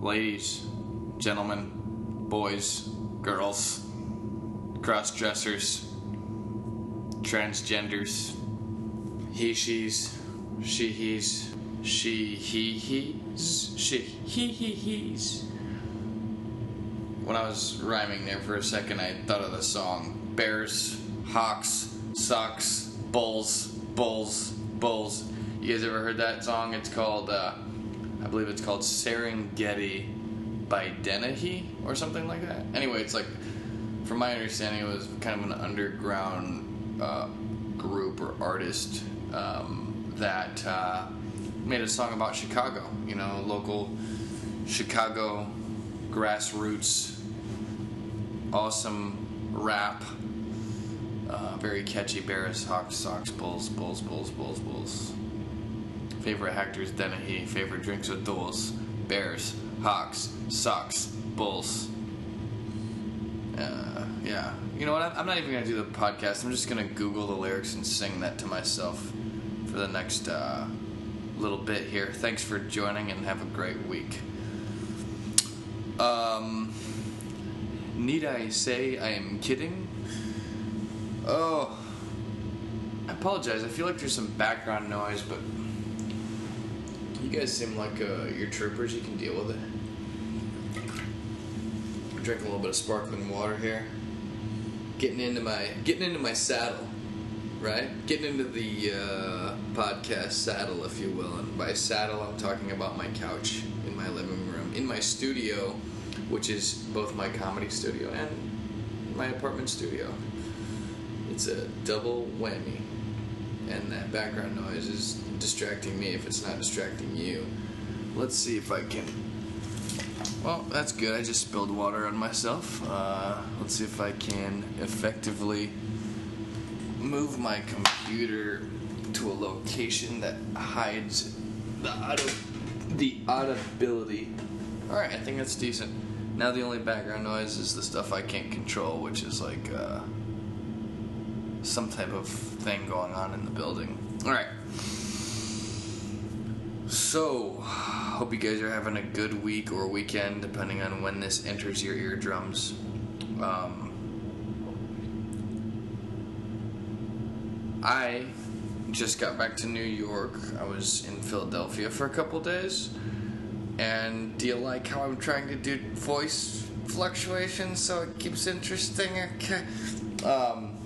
ladies, gentlemen, boys, girls, cross dressers, transgenders, he, she's, she, he's, she, he, he's, she, he, he, he's. When I was rhyming there for a second, I thought of the song Bears, Hawks, Socks, Bulls, Bulls, Bulls. You guys ever heard that song? It's called, uh, I believe it's called Serengeti by Dennehy or something like that. Anyway, it's like, from my understanding, it was kind of an underground uh, group or artist um, that uh, made a song about Chicago. You know, local Chicago grassroots, awesome rap. Uh, very catchy Bears, Hawks, Sox, Bulls, Bulls, Bulls, Bulls, Bulls. Favorite actors, Dennehy. Favorite drinks with Duels. Bears, Hawks, Sox, Bulls. Uh, yeah. You know what? I'm I'm not even going to do the podcast. I'm just going to Google the lyrics and sing that to myself for the next uh, little bit here. Thanks for joining and have a great week. Um, need I say I am kidding? Oh, I apologize. I feel like there's some background noise, but you guys seem like uh, you're troopers. You can deal with it. Drink a little bit of sparkling water here. Getting into my getting into my saddle, right? Getting into the uh, podcast saddle, if you will. And by saddle, I'm talking about my couch in my living room, in my studio, which is both my comedy studio and my apartment studio. It's a double whammy, and that background noise is distracting me if it's not distracting you. Let's see if I can. Well, that's good. I just spilled water on myself. Uh, let's see if I can effectively move my computer to a location that hides the auto, the audibility. All right, I think that's decent. Now the only background noise is the stuff I can't control, which is like uh, some type of thing going on in the building. All right. So, hope you guys are having a good week or weekend, depending on when this enters your eardrums. Um, I just got back to New York. I was in Philadelphia for a couple days. And do you like how I'm trying to do voice fluctuations so it keeps interesting? Okay. Um,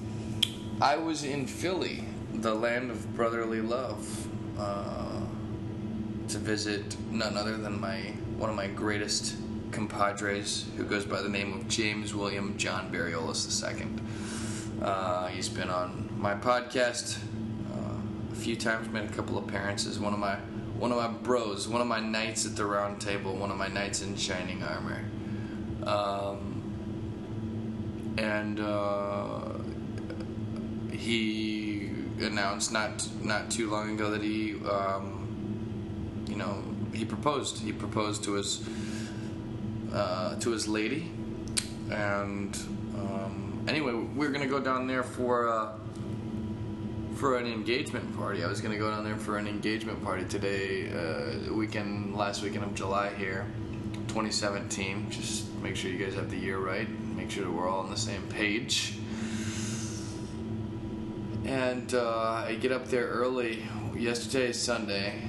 I was in Philly, the land of brotherly love, uh, to visit none other than my one of my greatest compadres, who goes by the name of James William John Barriolas II. Uh, he's been on my podcast uh, a few times, made a couple appearances. One of my one of my bros, one of my knights at the round table, one of my knights in shining armor. Um, and uh, he announced not not too long ago that he, um, you know, he proposed. He proposed to his uh, to his lady, and um, anyway, we are gonna go down there for. Uh, for an engagement party. I was gonna go down there for an engagement party today, uh, weekend, last weekend of July here, 2017. Just make sure you guys have the year right. Make sure that we're all on the same page. And uh, I get up there early. Yesterday is Sunday.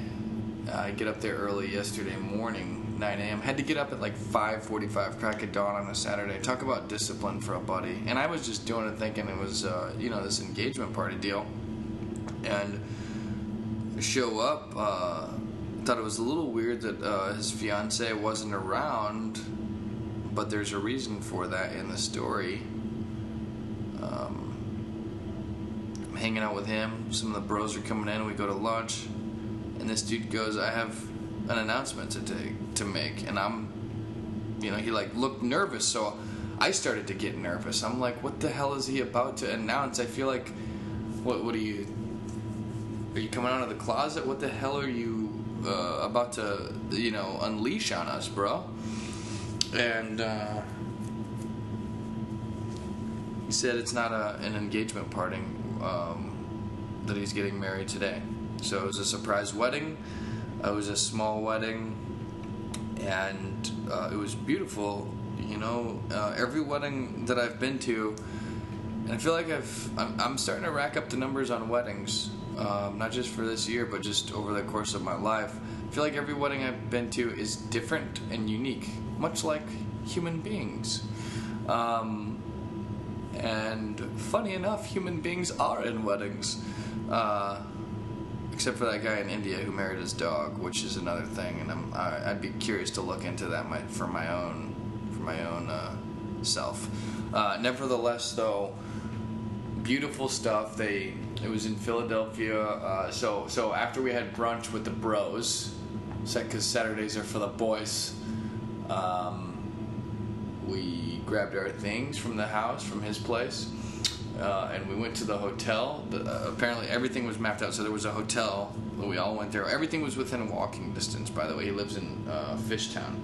I get up there early yesterday morning, 9 a.m. Had to get up at like 5:45, crack of dawn on a Saturday. Talk about discipline for a buddy. And I was just doing it thinking it was, uh, you know, this engagement party deal and show up. Uh, thought it was a little weird that uh, his fiance wasn't around, but there's a reason for that in the story. Um, I'm hanging out with him. Some of the bros are coming in. We go to lunch, and this dude goes, "I have an announcement to take to make," and I'm you know, he like looked nervous. So I started to get nervous. I'm like, what the hell is he about to announce? I feel like, what? What are you? Are you coming out of the closet? What the hell are you uh, about to, you know, unleash on us, bro? And uh, he said it's not a, an engagement party. Um, that he's getting married today. So it was a surprise wedding. It was a small wedding, and uh, it was beautiful. You know, uh, every wedding that I've been to, and I feel like I've I'm, I'm starting to rack up the numbers on weddings, um, not just for this year, but just over the course of my life. I feel like every wedding I've been to is different and unique, much like human beings. Um, and funny enough, human beings are in weddings. Uh, except for that guy in India who married his dog, which is another thing, and I'm I, I'd be curious to look into that my, for my own for my own uh, self. Uh, nevertheless, though, beautiful stuff. They it was in Philadelphia. Uh, so so after we had brunch with the bros, because Saturdays are for the boys. Um, we grabbed our things from the house from his place uh, and we went to the hotel. The, uh, apparently, everything was mapped out, so there was a hotel. That we all went there. Everything was within walking distance. By the way, he lives in uh, Fishtown,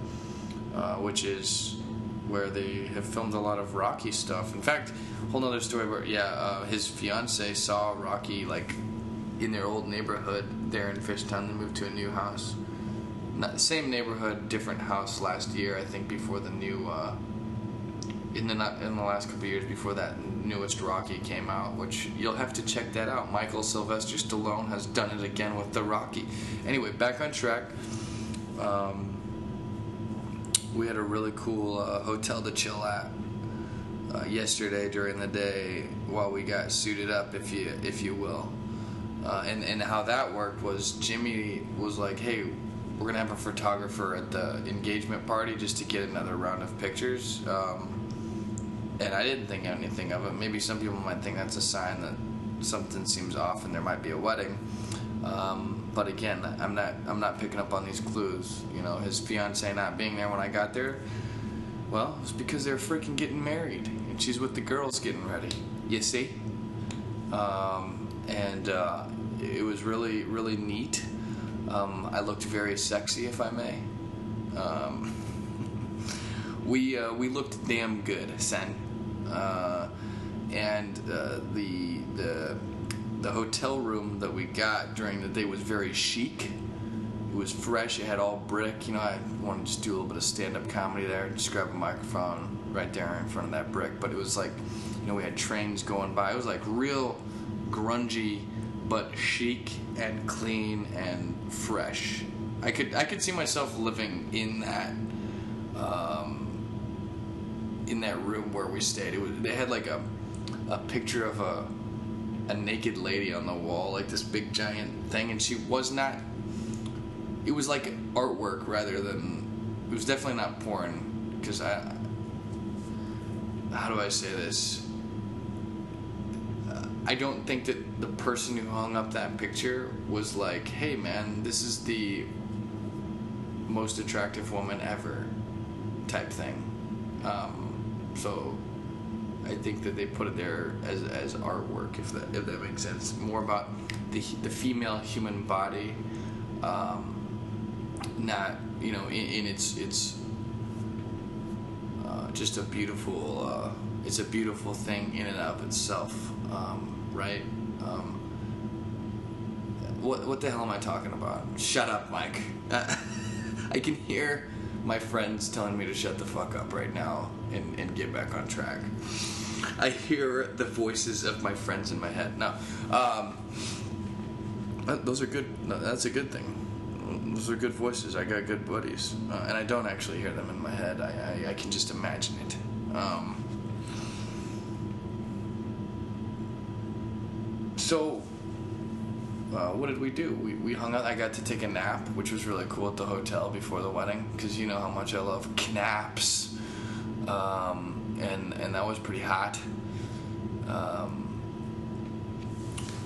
uh, which is where they have filmed a lot of Rocky stuff. In fact, whole other story where yeah, uh, his fiance saw Rocky like in their old neighborhood there in Fishtown. They moved to a new house. Same neighborhood, different house last year. I think before the new uh, in the in the last couple years before that newest Rocky came out, which you'll have to check that out. Michael Sylvester Stallone has done it again with the Rocky. Anyway, back on track. Um, we had a really cool uh, hotel to chill at uh, yesterday during the day while we got suited up, if you if you will. Uh, and and how that worked was Jimmy was like, hey. We're gonna have a photographer at the engagement party just to get another round of pictures. Um, and I didn't think anything of it. Maybe some people might think that's a sign that something seems off and there might be a wedding. Um, but again, I'm not I'm not picking up on these clues. You know, his fiance not being there when I got there. Well, it's because they're freaking getting married, and she's with the girls getting ready. You see, um, and uh, it was really really neat. Um, I looked very sexy, if I may. Um, we uh, we looked damn good, Sen. Uh, and uh, the the the hotel room that we got during the day was very chic. It was fresh. It had all brick. You know, I wanted to just do a little bit of stand-up comedy there. Just grab a microphone right there in front of that brick. But it was like, you know, we had trains going by. It was like real grungy, but chic and clean and fresh. I could I could see myself living in that. Um, in that room where we stayed. It was, they had like a a picture of a a naked lady on the wall, like this big giant thing, and she was not. It was like artwork rather than. It was definitely not porn because I. How do I say this? I don't think that the person who hung up that picture was like, "Hey, man, this is the most attractive woman ever," type thing. Um, so I think that they put it there as, as artwork, if that if that makes sense. More about the the female human body, um, not you know in, in its its uh, just a beautiful. Uh, it's a beautiful thing in and of itself, um, right? Um, what what the hell am I talking about? Shut up, Mike. I can hear my friends telling me to shut the fuck up right now and, and get back on track. I hear the voices of my friends in my head. Now, um, those are good. That's a good thing. Those are good voices. I got good buddies, uh, and I don't actually hear them in my head. I, I, I can just imagine it. Um, so uh, what did we do? We, we hung out. I got to take a nap, which was really cool at the hotel before the wedding, because you know how much I love naps, um, and and that was pretty hot. Um,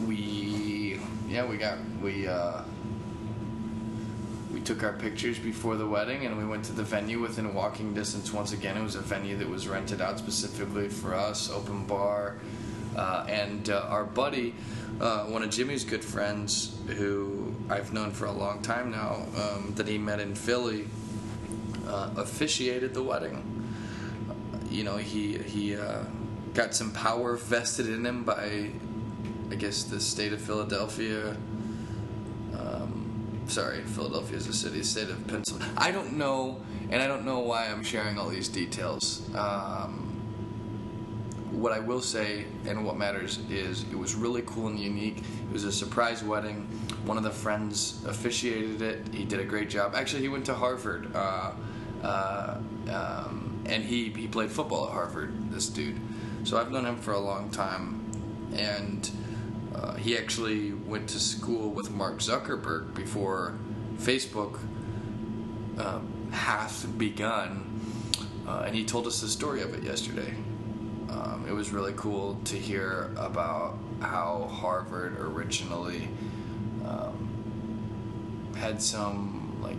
we yeah we got we uh, we took our pictures before the wedding, and we went to the venue within walking distance. Once again, it was a venue that was rented out specifically for us, open bar, uh, and uh, our buddy, uh, one of Jimmy's good friends, who I've known for a long time now, um, that he met in Philly, uh, officiated the wedding. You know, he he uh, got some power vested in him by, I guess, the state of Philadelphia. Um, sorry, Philadelphia is a city, state of Pennsylvania. I don't know, and I don't know why I'm sharing all these details. Um, what I will say and what matters is it was really cool and unique. It was a surprise wedding. One of the friends officiated it. He did a great job. Actually, he went to Harvard, uh, uh, um, and he he played football at Harvard. This dude. So I've known him for a long time, and uh, he actually went to school with Mark Zuckerberg before Facebook uh, hath begun, uh, and he told us the story of it yesterday. Um, it was really cool to hear about how Harvard originally um, had some like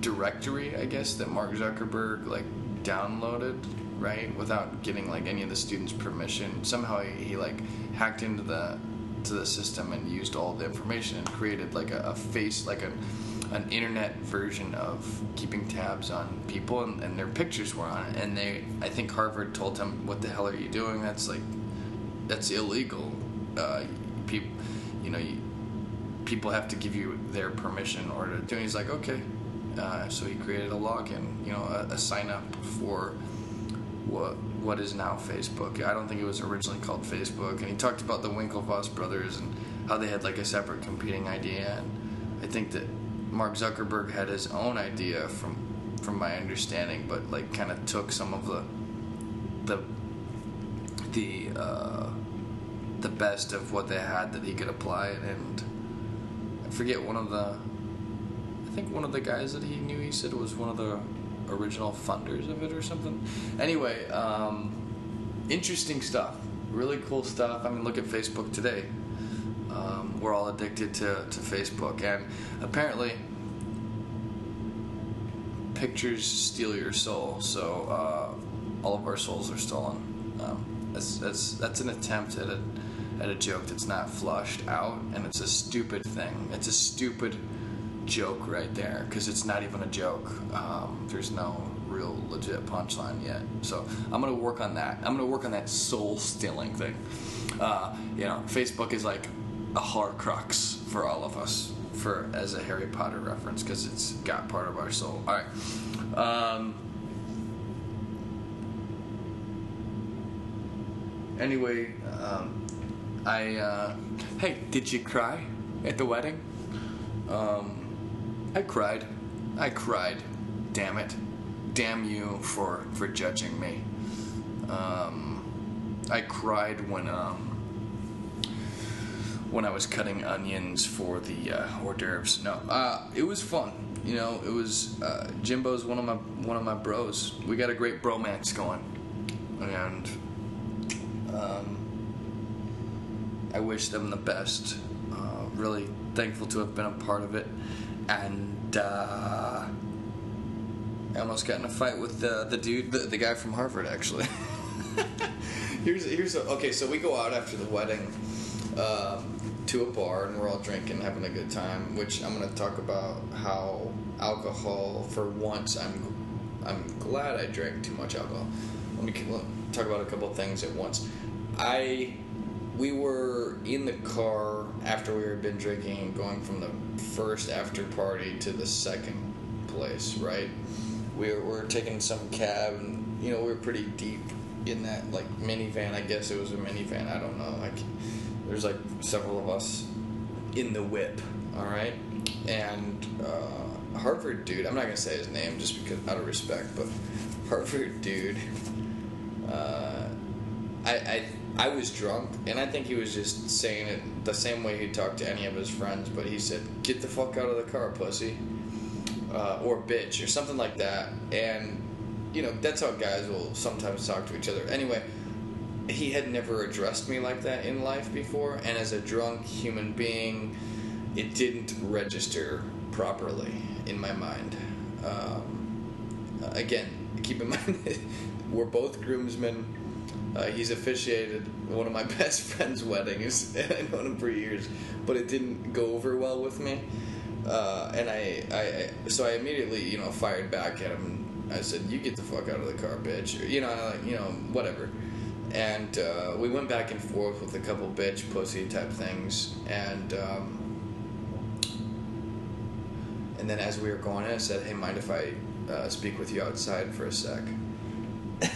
directory, I guess, that Mark Zuckerberg like downloaded, right, without getting like any of the students' permission. Somehow he, he like hacked into the to the system and used all the information and created like a, a face like a an internet version of keeping tabs on people and, and their pictures were on it and they i think harvard told him what the hell are you doing that's like that's illegal uh, people you know you, people have to give you their permission in order to do it he's like okay uh, so he created a login you know a, a sign up for what what is now Facebook. I don't think it was originally called Facebook. And he talked about the Winklevoss brothers and how they had like a separate competing idea. And I think that Mark Zuckerberg had his own idea from from my understanding, but like kind of took some of the the the uh, the best of what they had that he could apply. And I forget one of the I think one of the guys that he knew he said was one of the original funders of it or something. Anyway, um, interesting stuff. Really cool stuff. I mean, look at Facebook today. We're all addicted to, to Facebook, and apparently, pictures steal your soul. So uh, all of our souls are stolen. Um, that's, that's that's an attempt at a at a joke that's not flushed out, and it's a stupid thing. It's a stupid joke right there because it's not even a joke. Um, there's no real legit punchline yet. So I'm gonna work on that. I'm gonna work on that soul stealing thing. Uh, you know, Facebook is like a Horcrux for all of us, for as a Harry Potter reference because it's got part of our soul. All right. Um, anyway, um, I uh, hey, did you cry at the wedding? Um, I cried. I cried. Damn it. Damn you for for judging me. Um, I cried when um when I was cutting onions for the uh, hors d'oeuvres. No, uh, it was fun. You know, it was uh, Jimbo's one of my one of my bros. We got a great bromance going, and um, I wish them the best. Uh, really thankful to have been a part of it, and uh, I almost got in a fight with the the dude, the, the guy from Harvard, actually. here's here's a, okay. So we go out after the wedding um, to a bar, and we're all drinking, having a good time. Which I'm going to talk about how alcohol, for once, I'm I'm glad I drank too much alcohol. Let me talk about a couple things at once. I we were in the car after we had been drinking going from the first after party to the second place, right? We were, we were taking some cab and, you know, we were pretty deep in that, like, minivan. I guess it was a minivan. I don't know. Like, there's, like, several of us in the whip, all right? And, uh, Harvard dude, I'm not to say his name just because, out of respect, but Harvard dude, uh, I, I I was drunk, and I think he was just saying it the same way he talked to any of his friends. But he said, "Get the fuck out of the car, pussy," uh, or "bitch," or something like that. And you know that's how guys will sometimes talk to each other. Anyway, he had never addressed me like that in life before, and as a drunk human being, it didn't register properly in my mind. Um, again, keep in mind we're both groomsmen. Uh, he's officiated one of my best friend's weddings, and I've known him for years, but it didn't go over well with me. Uh, and I, I, I, so I immediately, you know, fired back at him. I said, "You get the fuck out of the car, bitch," you know, like, you know, whatever. And uh, we went back and forth with a couple bitch, pussy type things, and um, and then as we were going in, I said, "Hey, mind if I uh, speak with you outside for a sec?"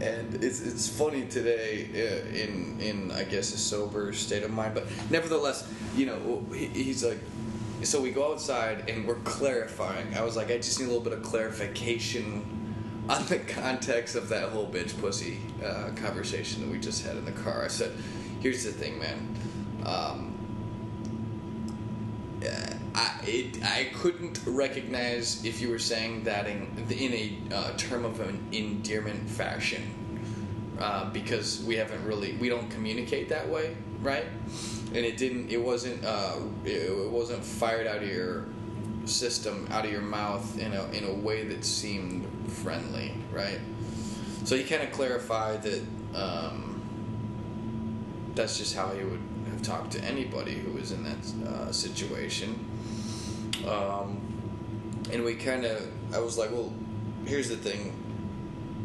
and it's it's funny today uh, in in I guess a sober state of mind, but nevertheless, you know, he, he's like, so we go outside and we're clarifying. I was like, I just need a little bit of clarification on the context of that whole bitch pussy uh, conversation that we just had in the car. I said, here's the thing, man. Um, I, it, I couldn't recognize if you were saying that in, in a uh, term of an endearment fashion uh, because we haven't really we don't communicate that way right and it didn't it wasn't uh, it, it wasn't fired out of your system out of your mouth in a, in a way that seemed friendly right so he kind of clarified that um, that's just how he would have talked to anybody who was in that uh, situation um, and we kind of, I was like, well, here's the thing.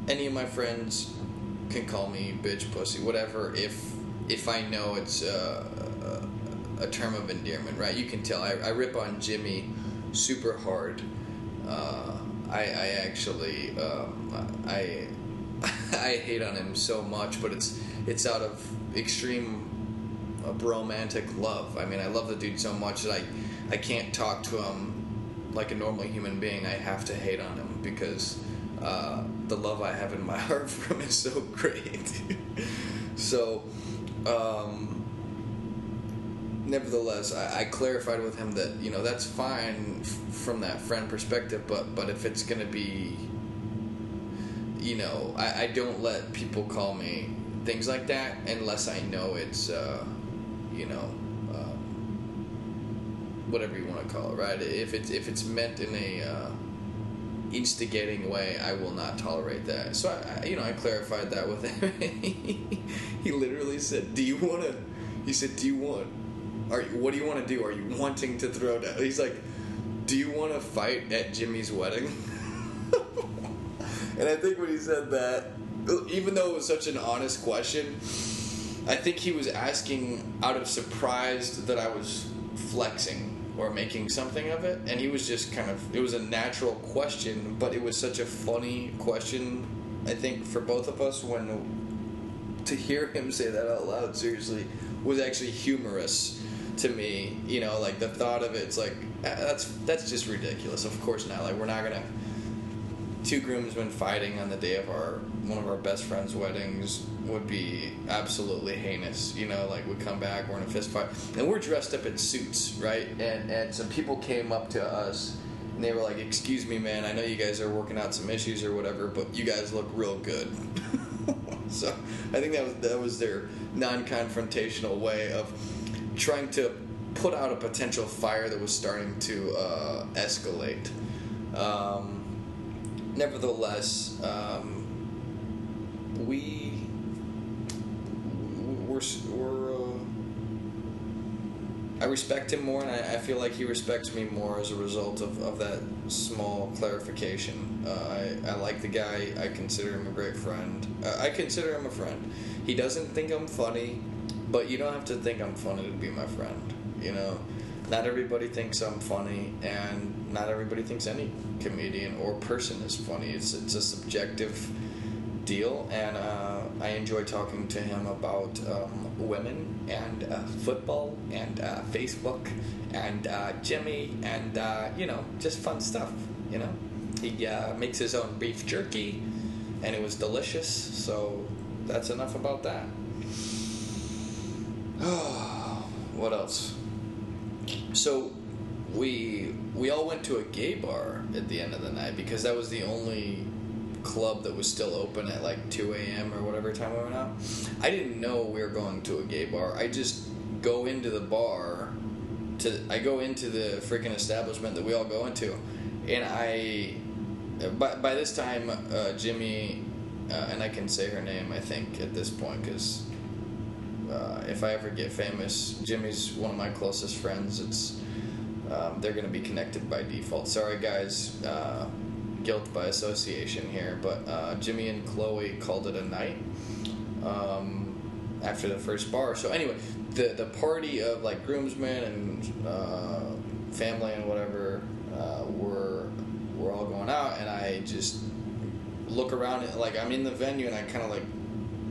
Any of my friends can call me bitch, pussy, whatever. If if I know it's a, a term of endearment, right? You can tell. I, I rip on Jimmy super hard. Uh, I, I actually um, I I hate on him so much, but it's it's out of extreme uh, romantic love. I mean, I love the dude so much that I I can't talk to him like a normal human being. I have to hate on him because uh, the love I have in my heart for him is so great. so, um, nevertheless, I, I, clarified with him that you know that's fine f- from that friend perspective, but but if it's gonna be, you know, I, I don't let people call me things like that unless I know it's, uh, you know whatever you want to call it, right? If it's if it's meant in a uh, instigating way, I will not tolerate that. So I, you know, I clarified that with him. he literally said, "Do you want to?" He said, "Do you want? Are you, what do you want to do? Are you wanting to throw down?" He's like, "Do you want to fight at Jimmy's wedding?" and I think when he said that, even though it was such an honest question. I think he was asking out of surprise that I was flexing or making something of it. And he was just kind of, it was a natural question, but it was such a funny question, I think, for both of us when to hear him say that out loud, seriously, was actually humorous to me. You know, like the thought of it's like, ah, that's, that's just ridiculous. Of course not. Like, we're not to two groomsmen fighting on the day of our one of our best friends' weddings would be absolutely heinous. You know, like we come back, we're in a fist fight, and we're dressed up in suits, right? And and some people came up to us and they were like, "Excuse me, man, I know you guys are working out some issues or whatever, but you guys look real good." so I think that was that was their non-confrontational way of trying to put out a potential fire that was starting to uh, escalate. Um, nevertheless, um, we we're, uh, I respect him more, and I, I, feel like he respects me more as a result of, of that small clarification. Uh, I, I like the guy. I consider him a great friend. Uh, I consider him a friend. He doesn't think I'm funny, but you don't have to think I'm funny to be my friend. You know, not everybody thinks I'm funny, and not everybody thinks any comedian or person is funny. It's it's a subjective deal, and uh, I enjoy talking to him about um, women and uh, football and uh, Facebook and uh, Jimmy and uh, you know just fun stuff. You know, he uh, makes his own beef jerky, and it was delicious. So that's enough about that. what else? So we we all went to a gay bar at the end of the night because that was the only club that was still open at like 2 a.m. or whatever time we went out. I didn't know we were going to a gay bar. I just go into the bar to I go into the freaking establishment that we all go into, and I by by this time uh, Jimmy uh, and I can say her name I think at this point because. Uh, if I ever get famous, Jimmy's one of my closest friends. It's um, they're going to be connected by default. Sorry, guys, uh, guilt by association here, but uh, Jimmy and Chloe called it a night um, after the first bar. So anyway, the the party of like groomsmen and uh, family and whatever uh, were were all going out, and I just look around and like I'm in the venue and I kind of like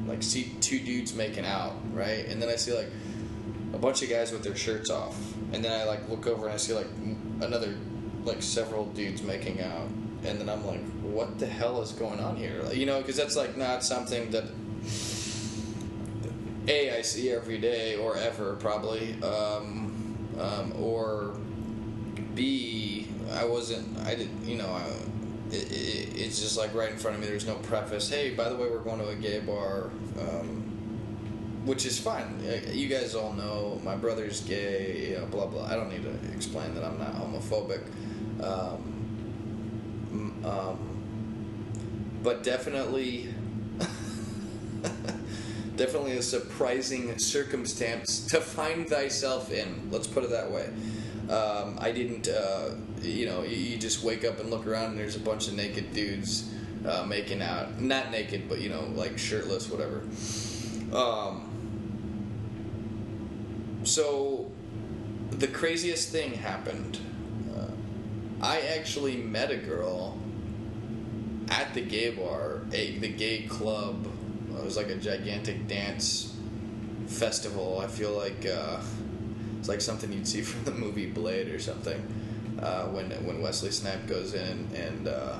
like see two dudes making out, right? And then I see like a bunch of guys with their shirts off, and then I like look over and I see like another like several dudes making out, and then I'm like, what the hell is going on here? Like, you know, because that's like not something that a I see every day or ever probably, um, um, or b I wasn't I didn't you know. I, it, it, it's just like right in front of me. There's no preface. Hey, by the way, we're going to a gay bar, um, which is fine. Uh, You guys all know my brother's gay. Blah blah. I don't need to explain that I'm not homophobic. Um, um, but definitely, definitely a surprising circumstance to find thyself in. Let's put it that way. Um, I didn't, uh, you know, you, you just wake up and look around and there's a bunch of naked dudes uh, making out. Not naked, but, you know, like shirtless, whatever. Um, so, the craziest thing happened. Uh, I actually met a girl at the gay bar, a, the gay club. It was like a gigantic dance festival. I feel like uh, it's like something you'd see from the movie Blade or something. Uh, when when Wesley Snipes goes in and uh,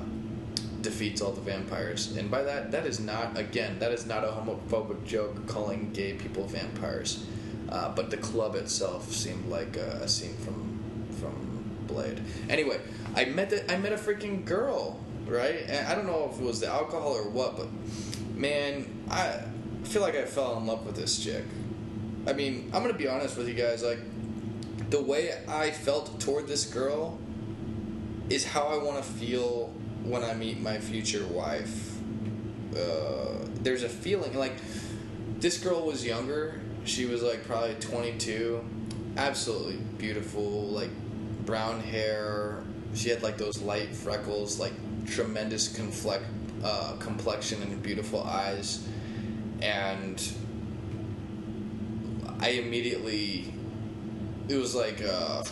defeats all the vampires, and by that that is not again that is not a homophobic joke calling gay people vampires, uh, but the club itself seemed like a, a scene from from Blade. Anyway, I met the, I met a freaking girl, right? And I don't know if it was the alcohol or what, but man, I feel like I fell in love with this chick. I mean, I'm gonna be honest with you guys. Like, the way I felt toward this girl is how I want to feel when I meet my future wife. Uh, there's a feeling like this girl was younger. She was like probably 22. Absolutely beautiful, like brown hair. She had like those light freckles, like tremendous uh, complexion and beautiful eyes. And I immediately it was like a,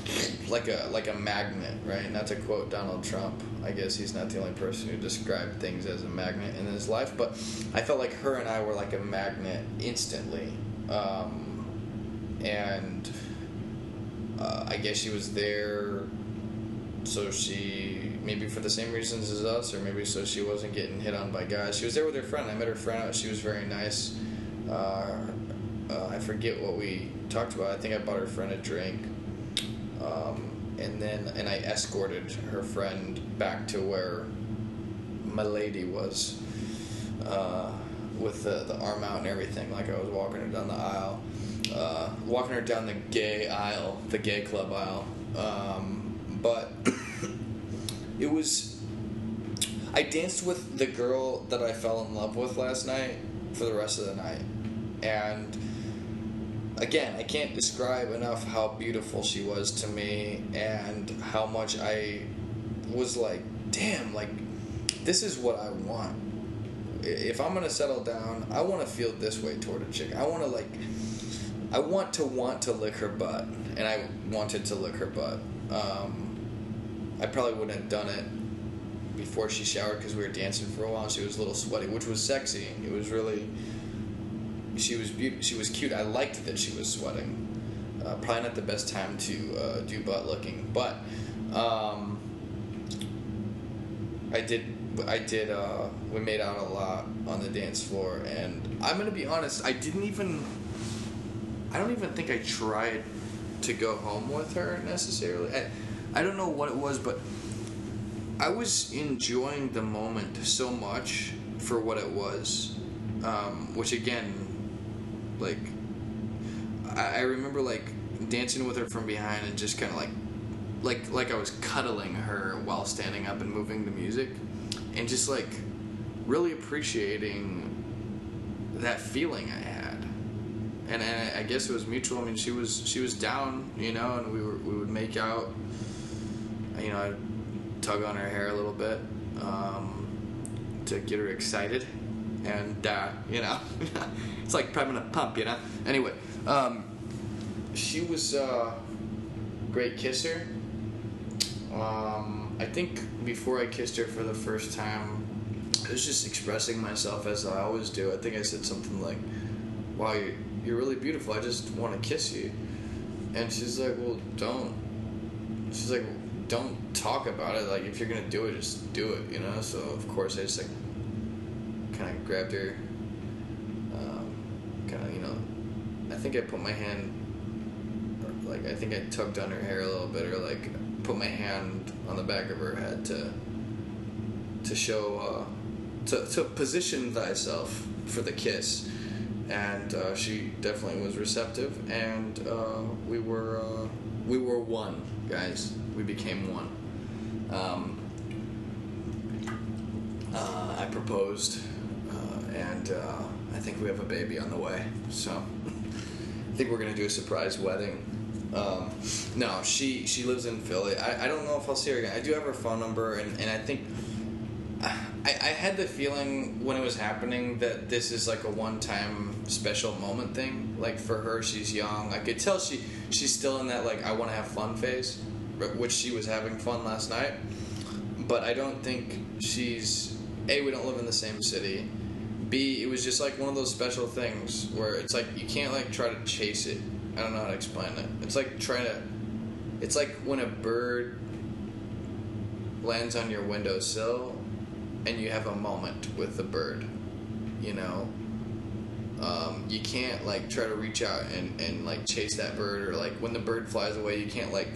like a like a magnet, right? Not to quote Donald Trump. I guess he's not the only person who described things as a magnet in his life, but I felt like her and I were like a magnet instantly, um, and uh, I guess she was there, so she maybe for the same reasons as us, or maybe so she wasn't getting hit on by guys. She was there with her friend. I met her friend out. She was very nice. Uh, uh, I forget what we talked about. I think I bought her friend a drink, um, and then and I escorted her friend back to where my lady was, uh, with the, the arm out and everything. Like I was walking her down the aisle, uh, walking her down the gay aisle, the gay club aisle. Um, but it was. I danced with the girl that I fell in love with last night for the rest of the night, and again, I can't describe enough how beautiful she was to me and how much I was like, damn, like, this is what I want. If I'm gonna settle down, I want to feel this way toward a chick. I want to like, I want to want to lick her butt, and I wanted to lick her butt. Um, I probably wouldn't have done it before she showered because we were dancing for a while. and She was a little sweaty, which was sexy. It was really she was beau- she was cute. I liked that she was sweating. Uh, probably not the best time to uh, do butt looking, but um, I did. I did. Uh, we made out a lot on the dance floor, and I'm gonna be honest. I didn't even. I don't even think I tried to go home with her necessarily. I, I don't know what it was, but I was enjoying the moment so much for what it was, um, which again, like, I, I remember like dancing with her from behind and just kind of like like like I was cuddling her while standing up and moving the music and just like really appreciating that feeling I had. And, and I guess it was mutual. I mean she was she was down you know and we were we would make out. You know I'd tug on her hair a little bit um, to get her excited and uh, you know it's like priming a pump you know anyway um, she was uh, great kisser um, I think before I kissed her for the first time, I was just expressing myself as I always do. I think I said something like, "Wow, you're, you're really beautiful. I just want to kiss you." And she's like, "Well, don't." She's like, "Don't talk about it. Like, if you're gonna do it, just do it." You know. So of course I just like kind of grabbed her, um, kind of you know. I think I put my hand, like I think I tugged on her hair a little bit, or like put my hand on the back of her head to to show uh, to to position thyself for the kiss, and uh, she definitely was receptive, and uh, we were uh, we were one, guys. We became one. Um, uh, I proposed, uh, and I think we have a baby on the way. So I think we're gonna do a surprise wedding. Um, no, she she lives in Philly. I, I don't know if I'll see her again. I do have her phone number, and, and I think I, I had the feeling when it was happening that this is like a one time special moment thing. Like for her, she's young. I could tell she she's still in that like I want to have fun phase, which she was having fun last night. But I don't think she's a. We don't live in the same city. B. It was just like one of those special things where it's like you can't like try to chase it I don't know how to explain it. It's like trying to. It's like when a bird lands on your windowsill and you have a moment with the bird. You know? Um, you can't like try to reach out and, and like chase that bird or like when the bird flies away you can't like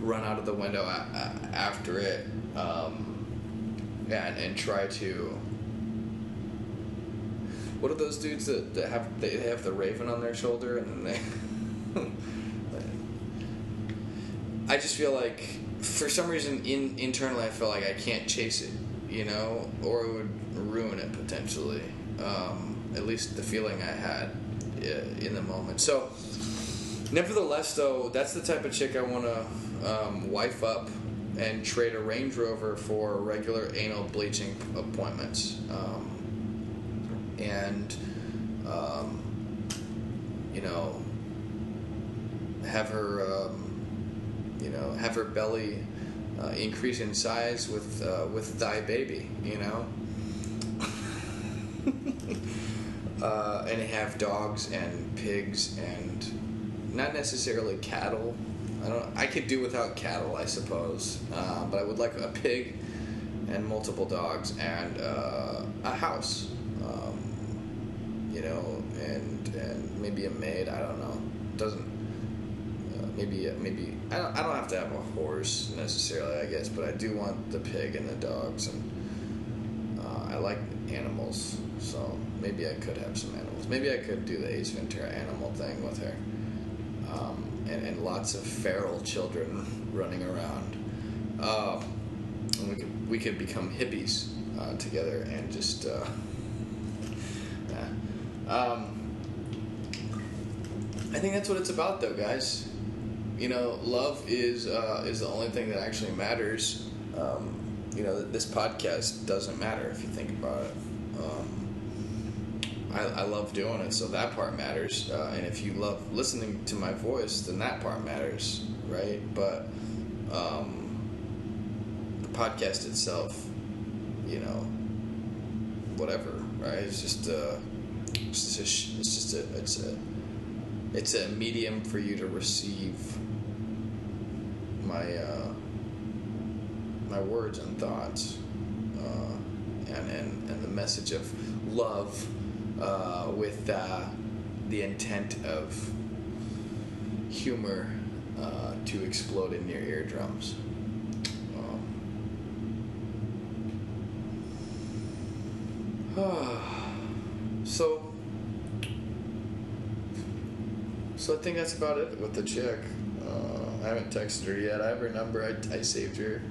run out of the window a- a- after it um, yeah and, and try to what are those dudes that, that have they have the raven on their shoulder and then they I just feel like, for some reason, in internally, I feel like I can't chase it, you know, or it would ruin it potentially. Um, at least the feeling I had uh, in the moment. So, nevertheless, though, that's the type of chick I want to um, wife up and trade a Range Rover for regular anal bleaching appointments. Um, and, um, you know, have her, um, you know, have her belly uh, increase in size with uh, with thy baby, you know, uh, and have dogs and pigs and not necessarily cattle. I don't. I could do without cattle, I suppose, uh, but I would like a pig and multiple dogs and uh, a house. You know, and and maybe a maid. I don't know. Doesn't maybe maybe I don't, I don't have to have a horse necessarily, I guess, but I do want the pig and the dogs, and uh, I like animals, so maybe I could have some animals. Maybe I could do the Ace Ventura animal thing with her, um, and, and lots of feral children running around. Um, and we could we could become hippies uh, together and just. Um, I think that's what it's about, though, guys you know, love is uh, is the only thing that actually matters. Um, you know, this podcast doesn't matter if you think about it. Um, I, I, love doing it, so that part matters. Uh, and if you love listening to my voice, then that part matters, right? But um, the podcast itself, you know, whatever, right? It's just uh, it's just a, it's just a it's a it's a medium for you to receive my uh, my words and thoughts, uh, and, and and the message of love uh, with uh, the intent of humor uh, to explode in your eardrums. Um, so, I think that's about it with the chick. Uh, I haven't texted her yet. I have her number. I, I saved her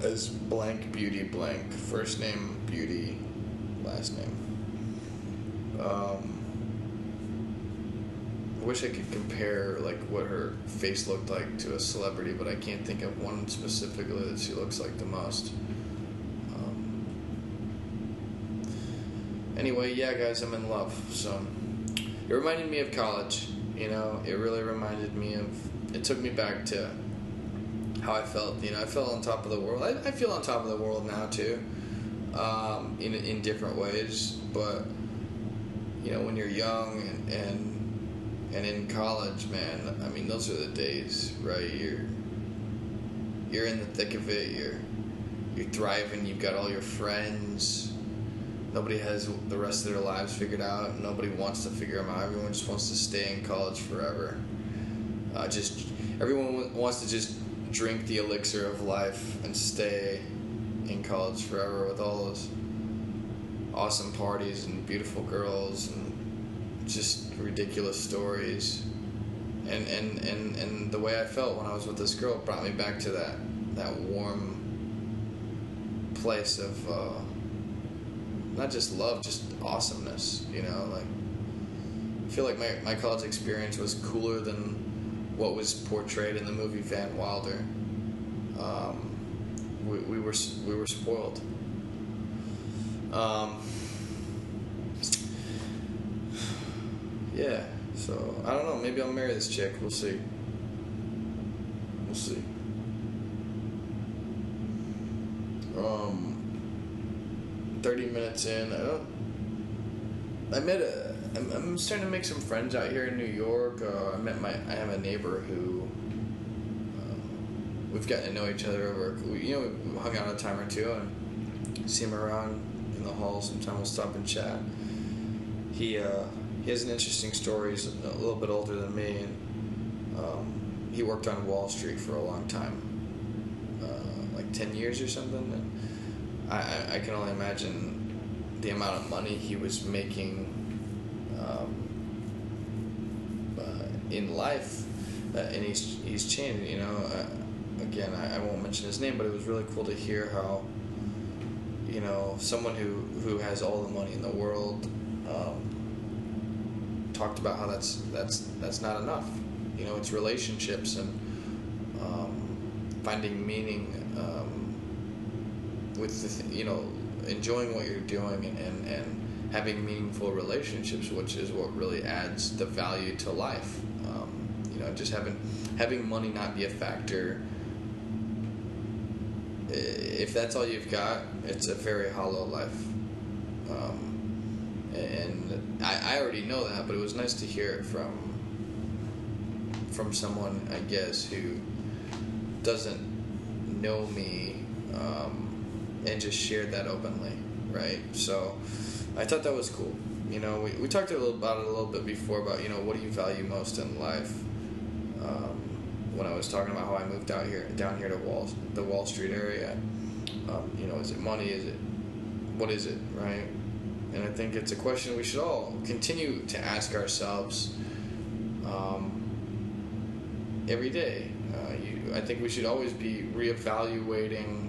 as blank beauty blank. First name beauty, last name. Um, I wish I could compare like what her face looked like to a celebrity, but I can't think of one specifically that she looks like the most. Um, anyway, yeah, guys, I'm in love. So it reminded me of college. You know, it really reminded me of. It took me back to how I felt. You know, I felt on top of the world. I, I feel on top of the world now too, um, in in different ways. But you know, when you're young and and and in college, man, I mean, those are the days, right? You're you're in the thick of it. You're you're thriving. You've got all your friends. Nobody has the rest of their lives figured out. Nobody wants to figure them out. Everyone just wants to stay in college forever. Uh, just everyone wants to just drink the elixir of life and stay in college forever with all those awesome parties and beautiful girls and just ridiculous stories. And, and, and, and the way I felt when I was with this girl brought me back to that that warm place of uh, not just love, just awesomeness. You know, like I feel like my, my college experience was cooler than what was portrayed in the movie Van Wilder. Um, we, we were we were spoiled. Um, yeah, so I don't know. Maybe I'll marry this chick. We'll see. We'll see. Um, thirty in, I don't. I met a. I'm, I'm starting to make some friends out here in New York. Uh, I met my. I have a neighbor who. Uh, we've gotten to know each other over. You know, we hung out a time or two and see him around in the hall. Sometime we'll stop and chat. He uh, he has an interesting story. He's a little bit older than me, and um, he worked on Wall Street for a long time, uh, like ten years or something. And I, I can only imagine the amount of money he was making um, uh, in life, uh, and he's he's changed. You know, uh, again, I, I won't mention his name, but it was really cool to hear how you know someone who who has all the money in the world um, talked about how that's that's that's not enough. You know, it's relationships and um, finding meaning um, with the th- you know enjoying what you're doing and, and, having meaningful relationships, which is what really adds the value to life. Um, you know, just having having money not be a factor. If that's all you've got, it's a very hollow life. Um, and I, I already know that, but it was nice to hear it from from someone, I guess, who doesn't know me um, and just shared that openly, right? So I thought that was cool. You know, we, we talked about it a little bit before about you know what do you value most in life. Um, when I was talking about how I moved out here down here to Wall the Wall Street area, um, you know, is it money? Is it what is it, right? And I think it's a question we should all continue to ask ourselves um, every day. Uh, you, I think we should always be reevaluating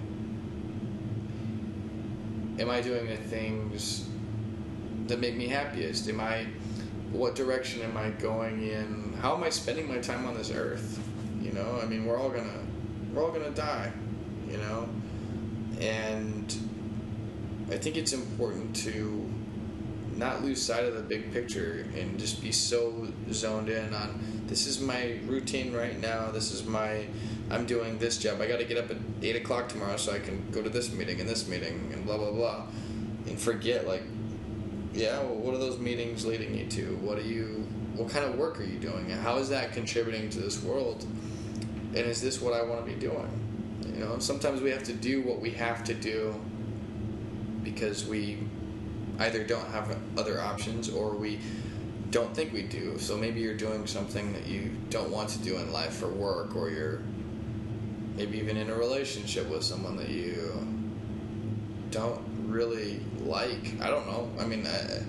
am I doing the things that make me happiest? Am I what direction am I going in? How am I spending my time on this earth? You know, I mean, we're all gonna we're all gonna die, you know, and I think it's important to not lose sight of the big picture and just be so zoned in on this is my routine right now. This is my I'm doing this job. I got to get up at eight o'clock tomorrow so I can go to this meeting and this meeting and blah blah blah, and forget like, yeah, well, what are those meetings leading you to? What are you? What kind of work are you doing? How is that contributing to this world? And is this what I want to be doing? You know, sometimes we have to do what we have to do because we either don't have other options or we don't think we do. So maybe you're doing something that you don't want to do in life for work, or you're maybe even in a relationship with someone that you don't really like. I don't know. I mean, I,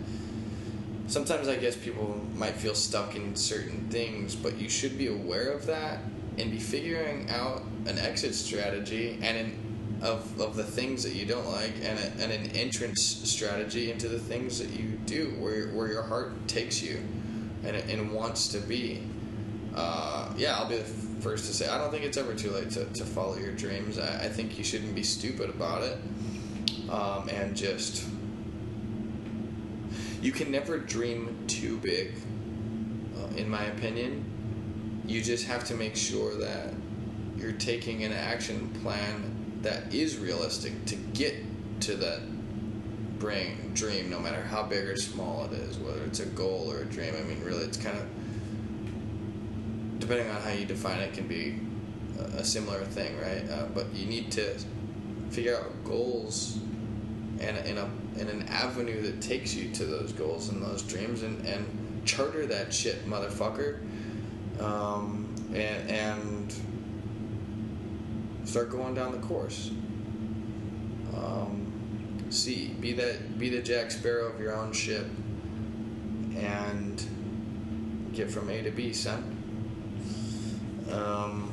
sometimes I guess people might feel stuck in certain things, but you should be aware of that and be figuring out an exit strategy and an of, of the things that you don't like and, a, and an entrance strategy into the things that you do where, where your heart takes you and, and wants to be uh, yeah i'll be the first to say i don't think it's ever too late to, to follow your dreams. I, I think you shouldn't be stupid about it. Um, and just you can never dream too big uh, in my opinion. You just have to make sure that you're taking an action plan that is realistic to get to that brain dream, no matter how big or small it is, whether it's a goal or a dream. I mean, really, it's kind of depending on how you define it, can be a, similar thing, right? Uh, but you need to figure out goals and in a in an avenue that takes you to those goals and those dreams, and and charter that shit, motherfucker. Um, and and start going down the course. Um, see, be that be the Jack Sparrow of your own ship, and get from A to B, son. Um,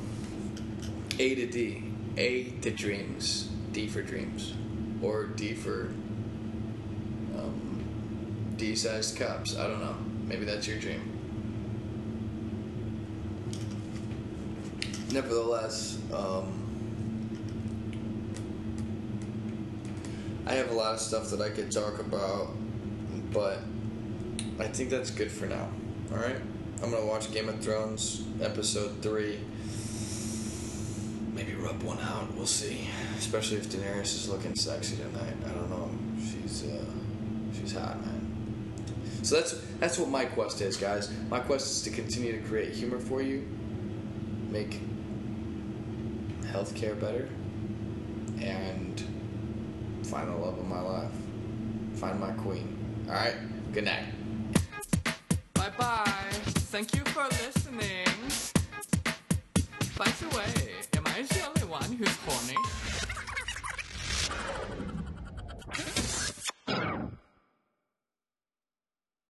a to D, A to dreams, D for dreams, or D for um, D-sized cups. I don't know. Maybe that's your dream. Nevertheless. Um, I have a lot of stuff that I could talk about, but I think that's good for now. All right, I'm gonna watch Game of Thrones episode three. Maybe rub one out. We'll see. Especially if Daenerys is looking sexy tonight. I don't know. She's uh, she's hot, man. So that's that's what my quest is, guys. My quest is to continue to create humor for you, make healthcare better, and find the love of my life. Find my queen. All right. Good night. Thank